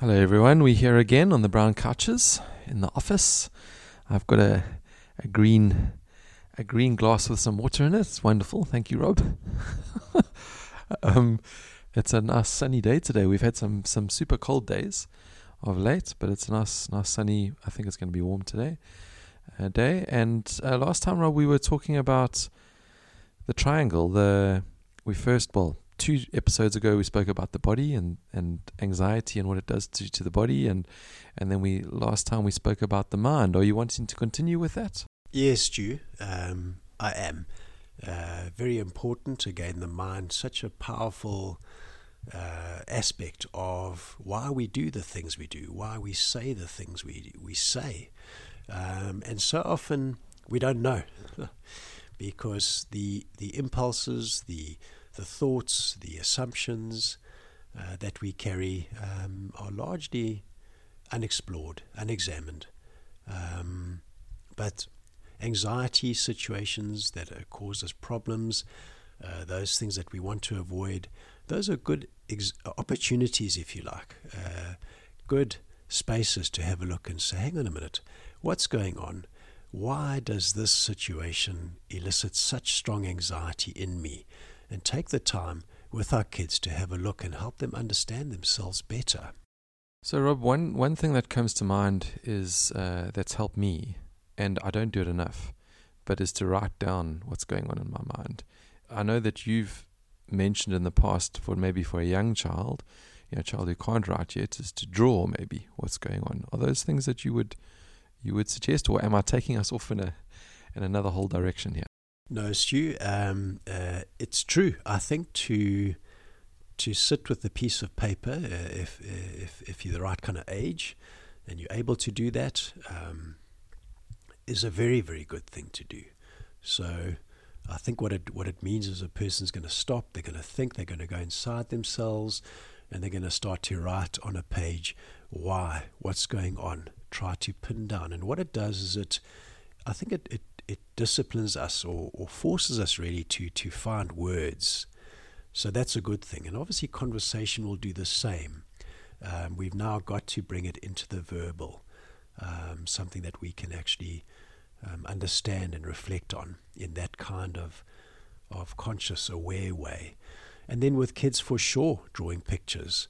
Hello, everyone. We're here again on the brown couches in the office. I've got a, a green a green glass with some water in it. It's wonderful. Thank you, Rob. um, it's a nice sunny day today. We've had some some super cold days of late, but it's a nice nice sunny. I think it's going to be warm today. Uh, day and uh, last time, Rob, we were talking about the triangle. The we first well two episodes ago we spoke about the body and, and anxiety and what it does to, to the body and and then we last time we spoke about the mind. Are you wanting to continue with that? Yes, Stu, um, I am. Uh, very important again, the mind, such a powerful uh, aspect of why we do the things we do, why we say the things we we say, um, and so often we don't know because the the impulses, the the thoughts, the assumptions uh, that we carry um, are largely unexplored, unexamined. Um, but anxiety situations that cause us problems, uh, those things that we want to avoid, those are good ex- opportunities, if you like, uh, good spaces to have a look and say, hang on a minute, what's going on? Why does this situation elicit such strong anxiety in me? And take the time with our kids to have a look and help them understand themselves better. So, Rob, one, one thing that comes to mind is uh, that's helped me, and I don't do it enough, but is to write down what's going on in my mind. I know that you've mentioned in the past for maybe for a young child, you know, a child who can't write yet, is to draw maybe what's going on. Are those things that you would you would suggest, or am I taking us off in a in another whole direction here? No, Stu. Um, uh, it's true. I think to to sit with a piece of paper, uh, if if if you're the right kind of age, and you're able to do that, um, is a very very good thing to do. So. I think what it what it means is a person's going to stop. They're going to think. They're going to go inside themselves, and they're going to start to write on a page why, what's going on. Try to pin down. And what it does is it, I think it, it it disciplines us or, or forces us really to to find words. So that's a good thing. And obviously, conversation will do the same. Um, we've now got to bring it into the verbal, um, something that we can actually um, understand and reflect on in that kind of of conscious, aware way. And then with kids, for sure, drawing pictures,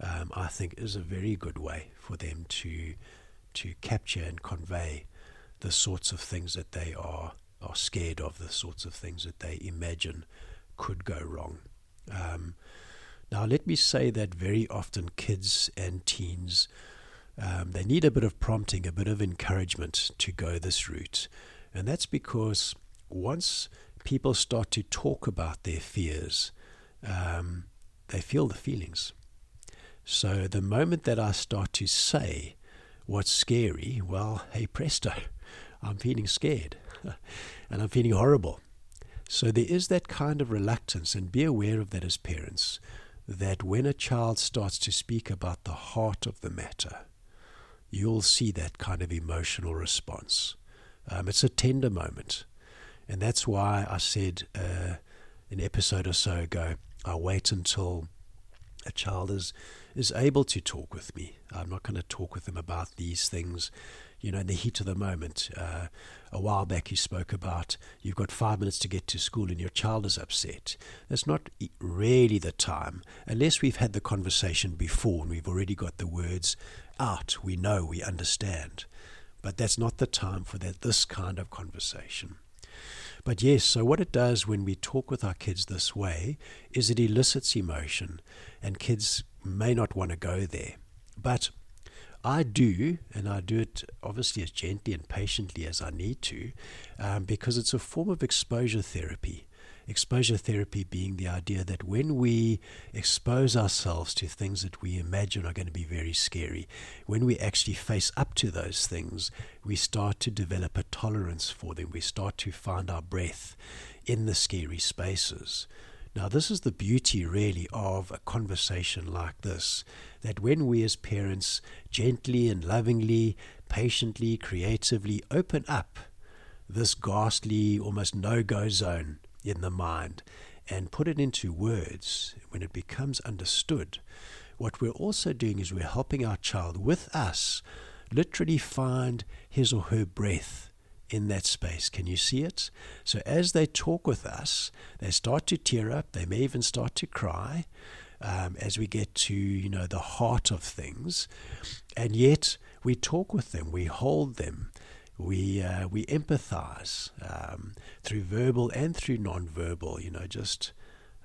um, I think, is a very good way for them to to capture and convey the sorts of things that they are are scared of, the sorts of things that they imagine could go wrong. Um, now, let me say that very often kids and teens um, they need a bit of prompting, a bit of encouragement to go this route, and that's because once people start to talk about their fears, um, they feel the feelings. So the moment that I start to say what's scary, well, hey presto, I'm feeling scared and I'm feeling horrible. So there is that kind of reluctance, and be aware of that as parents, that when a child starts to speak about the heart of the matter, you'll see that kind of emotional response. Um, it's a tender moment. And that's why I said uh, an episode or so ago, I wait until a child is, is able to talk with me. I'm not going to talk with them about these things you know, in the heat of the moment. Uh, a while back, you spoke about you've got five minutes to get to school and your child is upset. That's not really the time, unless we've had the conversation before and we've already got the words out. We know, we understand. But that's not the time for that, this kind of conversation. But yes, so what it does when we talk with our kids this way is it elicits emotion, and kids may not want to go there. But I do, and I do it obviously as gently and patiently as I need to, um, because it's a form of exposure therapy. Exposure therapy being the idea that when we expose ourselves to things that we imagine are going to be very scary, when we actually face up to those things, we start to develop a tolerance for them. We start to find our breath in the scary spaces. Now, this is the beauty, really, of a conversation like this that when we as parents gently and lovingly, patiently, creatively open up this ghastly, almost no go zone in the mind and put it into words, when it becomes understood, what we're also doing is we're helping our child with us literally find his or her breath in that space. Can you see it? So as they talk with us, they start to tear up, they may even start to cry. Um, as we get to you know the heart of things, and yet we talk with them, we hold them, we uh, we empathize um, through verbal and through non-verbal. You know, just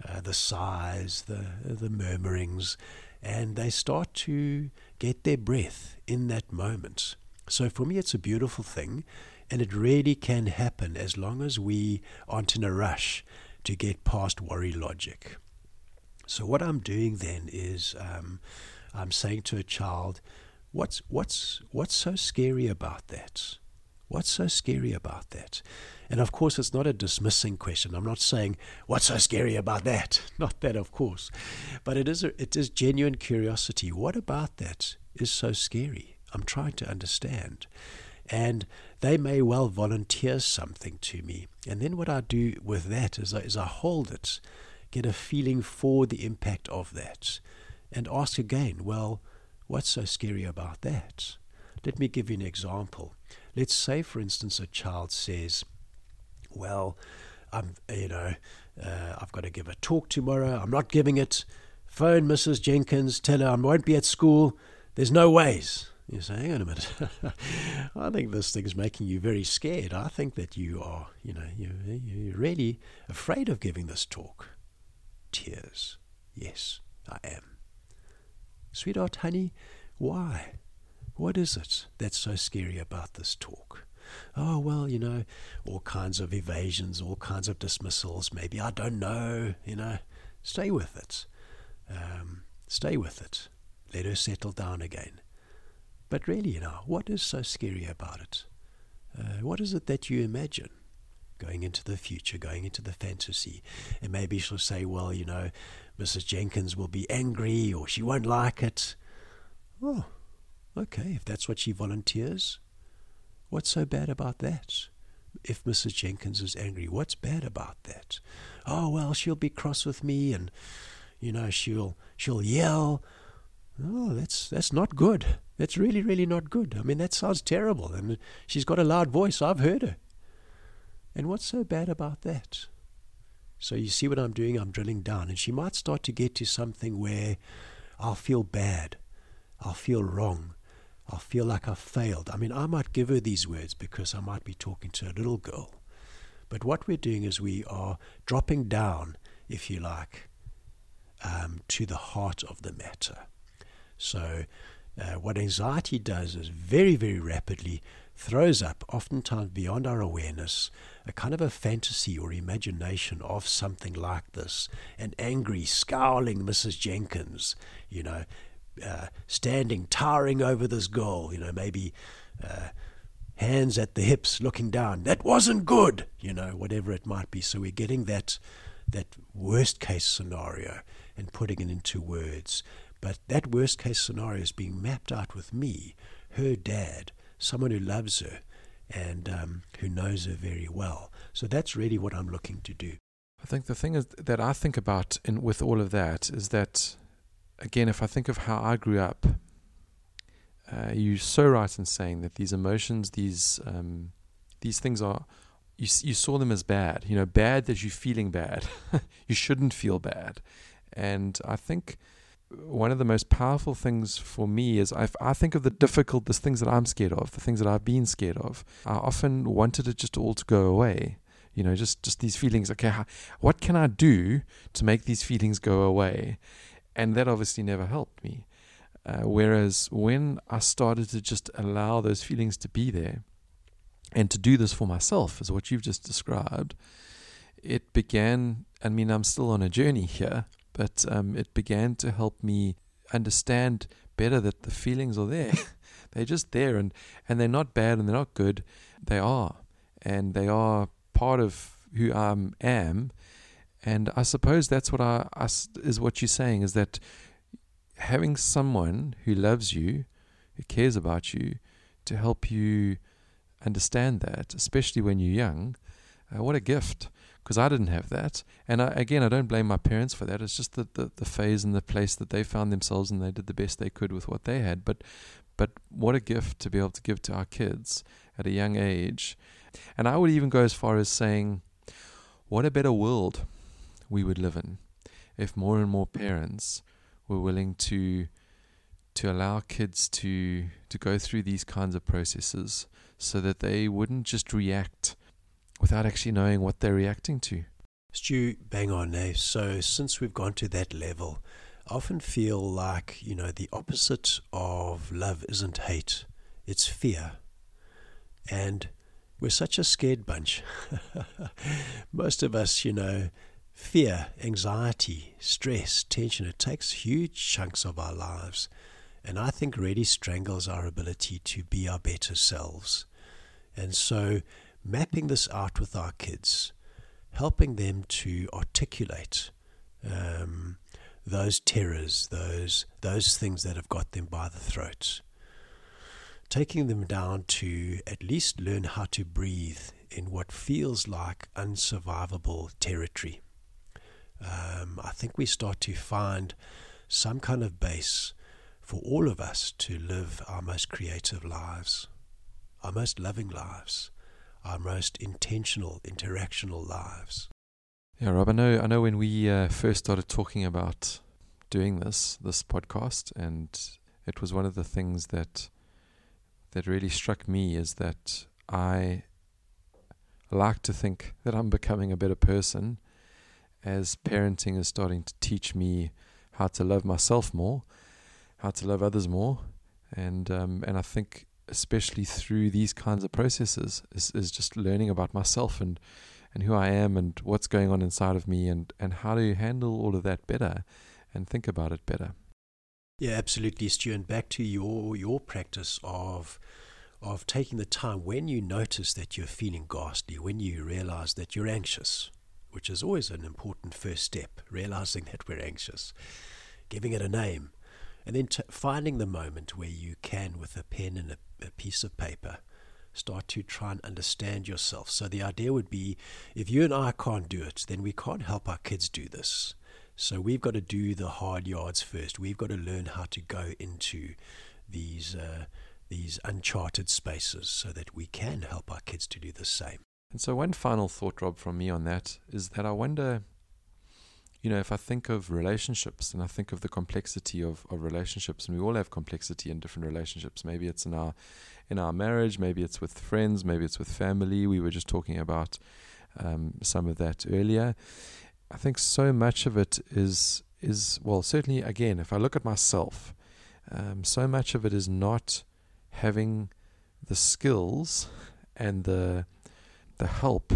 uh, the sighs, the the murmurings, and they start to get their breath in that moment. So for me, it's a beautiful thing. And it really can happen as long as we aren't in a rush to get past worry logic. So, what I'm doing then is um, I'm saying to a child, what's, what's, what's so scary about that? What's so scary about that? And of course, it's not a dismissing question. I'm not saying, What's so scary about that? Not that, of course. But it is, a, it is genuine curiosity. What about that is so scary? I'm trying to understand and they may well volunteer something to me. And then what I do with that is I, is I hold it, get a feeling for the impact of that, and ask again, well, what's so scary about that? Let me give you an example. Let's say, for instance, a child says, well, I'm, you know, uh, I've got to give a talk tomorrow. I'm not giving it. Phone Mrs. Jenkins, tell her I won't be at school. There's no ways. You say, hang on a minute. I think this thing's making you very scared. I think that you are, you know, you, you're really afraid of giving this talk. Tears. Yes, I am. Sweetheart, honey, why? What is it that's so scary about this talk? Oh, well, you know, all kinds of evasions, all kinds of dismissals. Maybe I don't know, you know. Stay with it. Um, stay with it. Let her settle down again. But really, you know, what is so scary about it? Uh, what is it that you imagine? Going into the future, going into the fantasy. And maybe she'll say, well, you know, Mrs. Jenkins will be angry or she won't like it. Oh, okay, if that's what she volunteers, what's so bad about that? If Mrs. Jenkins is angry, what's bad about that? Oh, well, she'll be cross with me and, you know, she'll, she'll yell. Oh, that's, that's not good. That's really, really not good. I mean, that sounds terrible. And she's got a loud voice. I've heard her. And what's so bad about that? So you see what I'm doing? I'm drilling down. And she might start to get to something where I'll feel bad. I'll feel wrong. I'll feel like I've failed. I mean, I might give her these words because I might be talking to a little girl. But what we're doing is we are dropping down, if you like, um, to the heart of the matter. So uh, what anxiety does is very, very rapidly throws up, oftentimes beyond our awareness, a kind of a fantasy or imagination of something like this. An angry, scowling Mrs. Jenkins, you know, uh, standing, towering over this goal, you know, maybe uh, hands at the hips, looking down. That wasn't good, you know, whatever it might be. So we're getting that that worst case scenario and putting it into words. But that worst case scenario is being mapped out with me, her dad, someone who loves her and um, who knows her very well. So that's really what I'm looking to do. I think the thing is that I think about in with all of that is that, again, if I think of how I grew up, uh, you're so right in saying that these emotions, these um, these things are you you saw them as bad. You know, bad that you're feeling bad. you shouldn't feel bad, and I think one of the most powerful things for me is I, I think of the difficult, the things that I'm scared of, the things that I've been scared of. I often wanted it just all to go away. You know, just just these feelings. Okay, how, what can I do to make these feelings go away? And that obviously never helped me. Uh, whereas when I started to just allow those feelings to be there, and to do this for myself, is what you've just described, it began. I mean, I'm still on a journey here, but um, it began to help me understand better that the feelings are there. they're just there, and and they're not bad and they're not good. They are, and they are part of who I am. And I suppose that's what I, I is what you're saying is that having someone who loves you, who cares about you, to help you understand that, especially when you're young, uh, what a gift because I didn't have that. And I, again, I don't blame my parents for that. It's just the, the, the phase and the place that they found themselves and they did the best they could with what they had. But but what a gift to be able to give to our kids at a young age. And I would even go as far as saying, what a better world we would live in if more and more parents were willing to to allow kids to to go through these kinds of processes so that they wouldn't just react without actually knowing what they're reacting to. Stu, bang on, eh? So since we've gone to that level, I often feel like, you know, the opposite of love isn't hate, it's fear. And we're such a scared bunch. Most of us, you know, fear, anxiety, stress, tension, it takes huge chunks of our lives. And I think really strangles our ability to be our better selves. And so mapping this out with our kids, helping them to articulate um, those terrors, those those things that have got them by the throat, taking them down to at least learn how to breathe in what feels like unsurvivable territory. Um, I think we start to find some kind of base for all of us to live our most creative lives, our most loving lives our most intentional, interactional lives. Yeah, Rob, I know, I know when we uh, first started talking about doing this, this podcast, and it was one of the things that that really struck me is that I like to think that I'm becoming a better person as parenting is starting to teach me how to love myself more, how to love others more, and um, and I think especially through these kinds of processes, is, is just learning about myself and, and who I am and what's going on inside of me and, and how to handle all of that better and think about it better. Yeah, absolutely, Stu. And back to your your practice of of taking the time when you notice that you're feeling ghastly, when you realize that you're anxious, which is always an important first step, realizing that we're anxious, giving it a name, and then t- finding the moment where you can, with a pen and a a piece of paper, start to try and understand yourself. So the idea would be if you and I can't do it, then we can't help our kids do this. So we've got to do the hard yards first. We've got to learn how to go into these uh, these uncharted spaces so that we can help our kids to do the same. And so one final thought, Rob, from me on that is that I wonder you know, if I think of relationships and I think of the complexity of, of relationships, and we all have complexity in different relationships. Maybe it's in our in our marriage, maybe it's with friends, maybe it's with family. We were just talking about um, some of that earlier. I think so much of it is is well, certainly again, if I look at myself, um, so much of it is not having the skills and the the help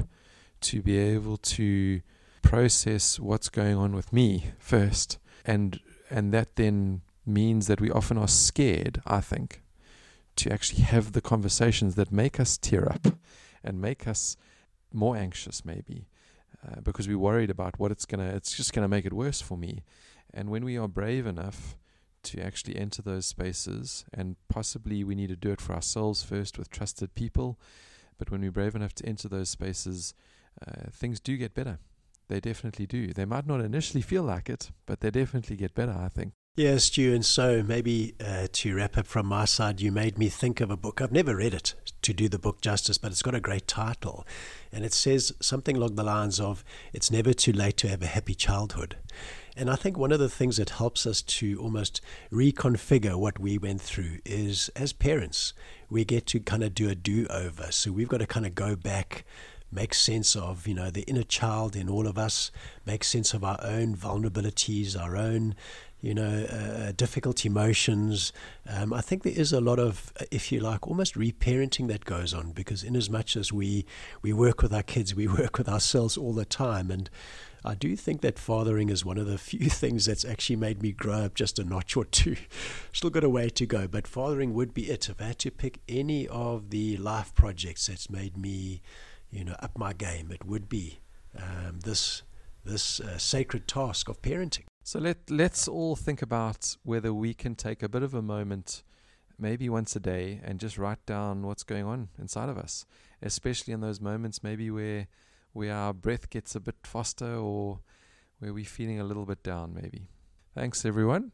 to be able to process what's going on with me first. And and that then means that we often are scared, I think, to actually have the conversations that make us tear up and make us more anxious maybe uh, because we're worried about what it's going to it's just going to make it worse for me. And when we are brave enough to actually enter those spaces and possibly we need to do it for ourselves first with trusted people, but when we're brave enough to enter those spaces, uh, things do get better. They definitely do. They might not initially feel like it, but they definitely get better, I think. Yes, Stu. And so maybe uh, to wrap up from my side, you made me think of a book. I've never read it to do the book justice, but it's got a great title. And it says something along the lines of It's never too late to have a happy childhood. And I think one of the things that helps us to almost reconfigure what we went through is as parents, we get to kind of do a do over. So we've got to kind of go back make sense of, you know, the inner child in all of us, make sense of our own vulnerabilities, our own, you know, uh, difficult emotions. Um, I think there is a lot of, if you like, almost reparenting that goes on because in as much as we, we work with our kids, we work with ourselves all the time. And I do think that fathering is one of the few things that's actually made me grow up just a notch or two. Still got a way to go, but fathering would be it. If I had to pick any of the life projects that's made me you know, up my game, it would be um, this this uh, sacred task of parenting. So let let's all think about whether we can take a bit of a moment, maybe once a day, and just write down what's going on inside of us, especially in those moments maybe where where our breath gets a bit faster or where we're feeling a little bit down, maybe. Thanks, everyone.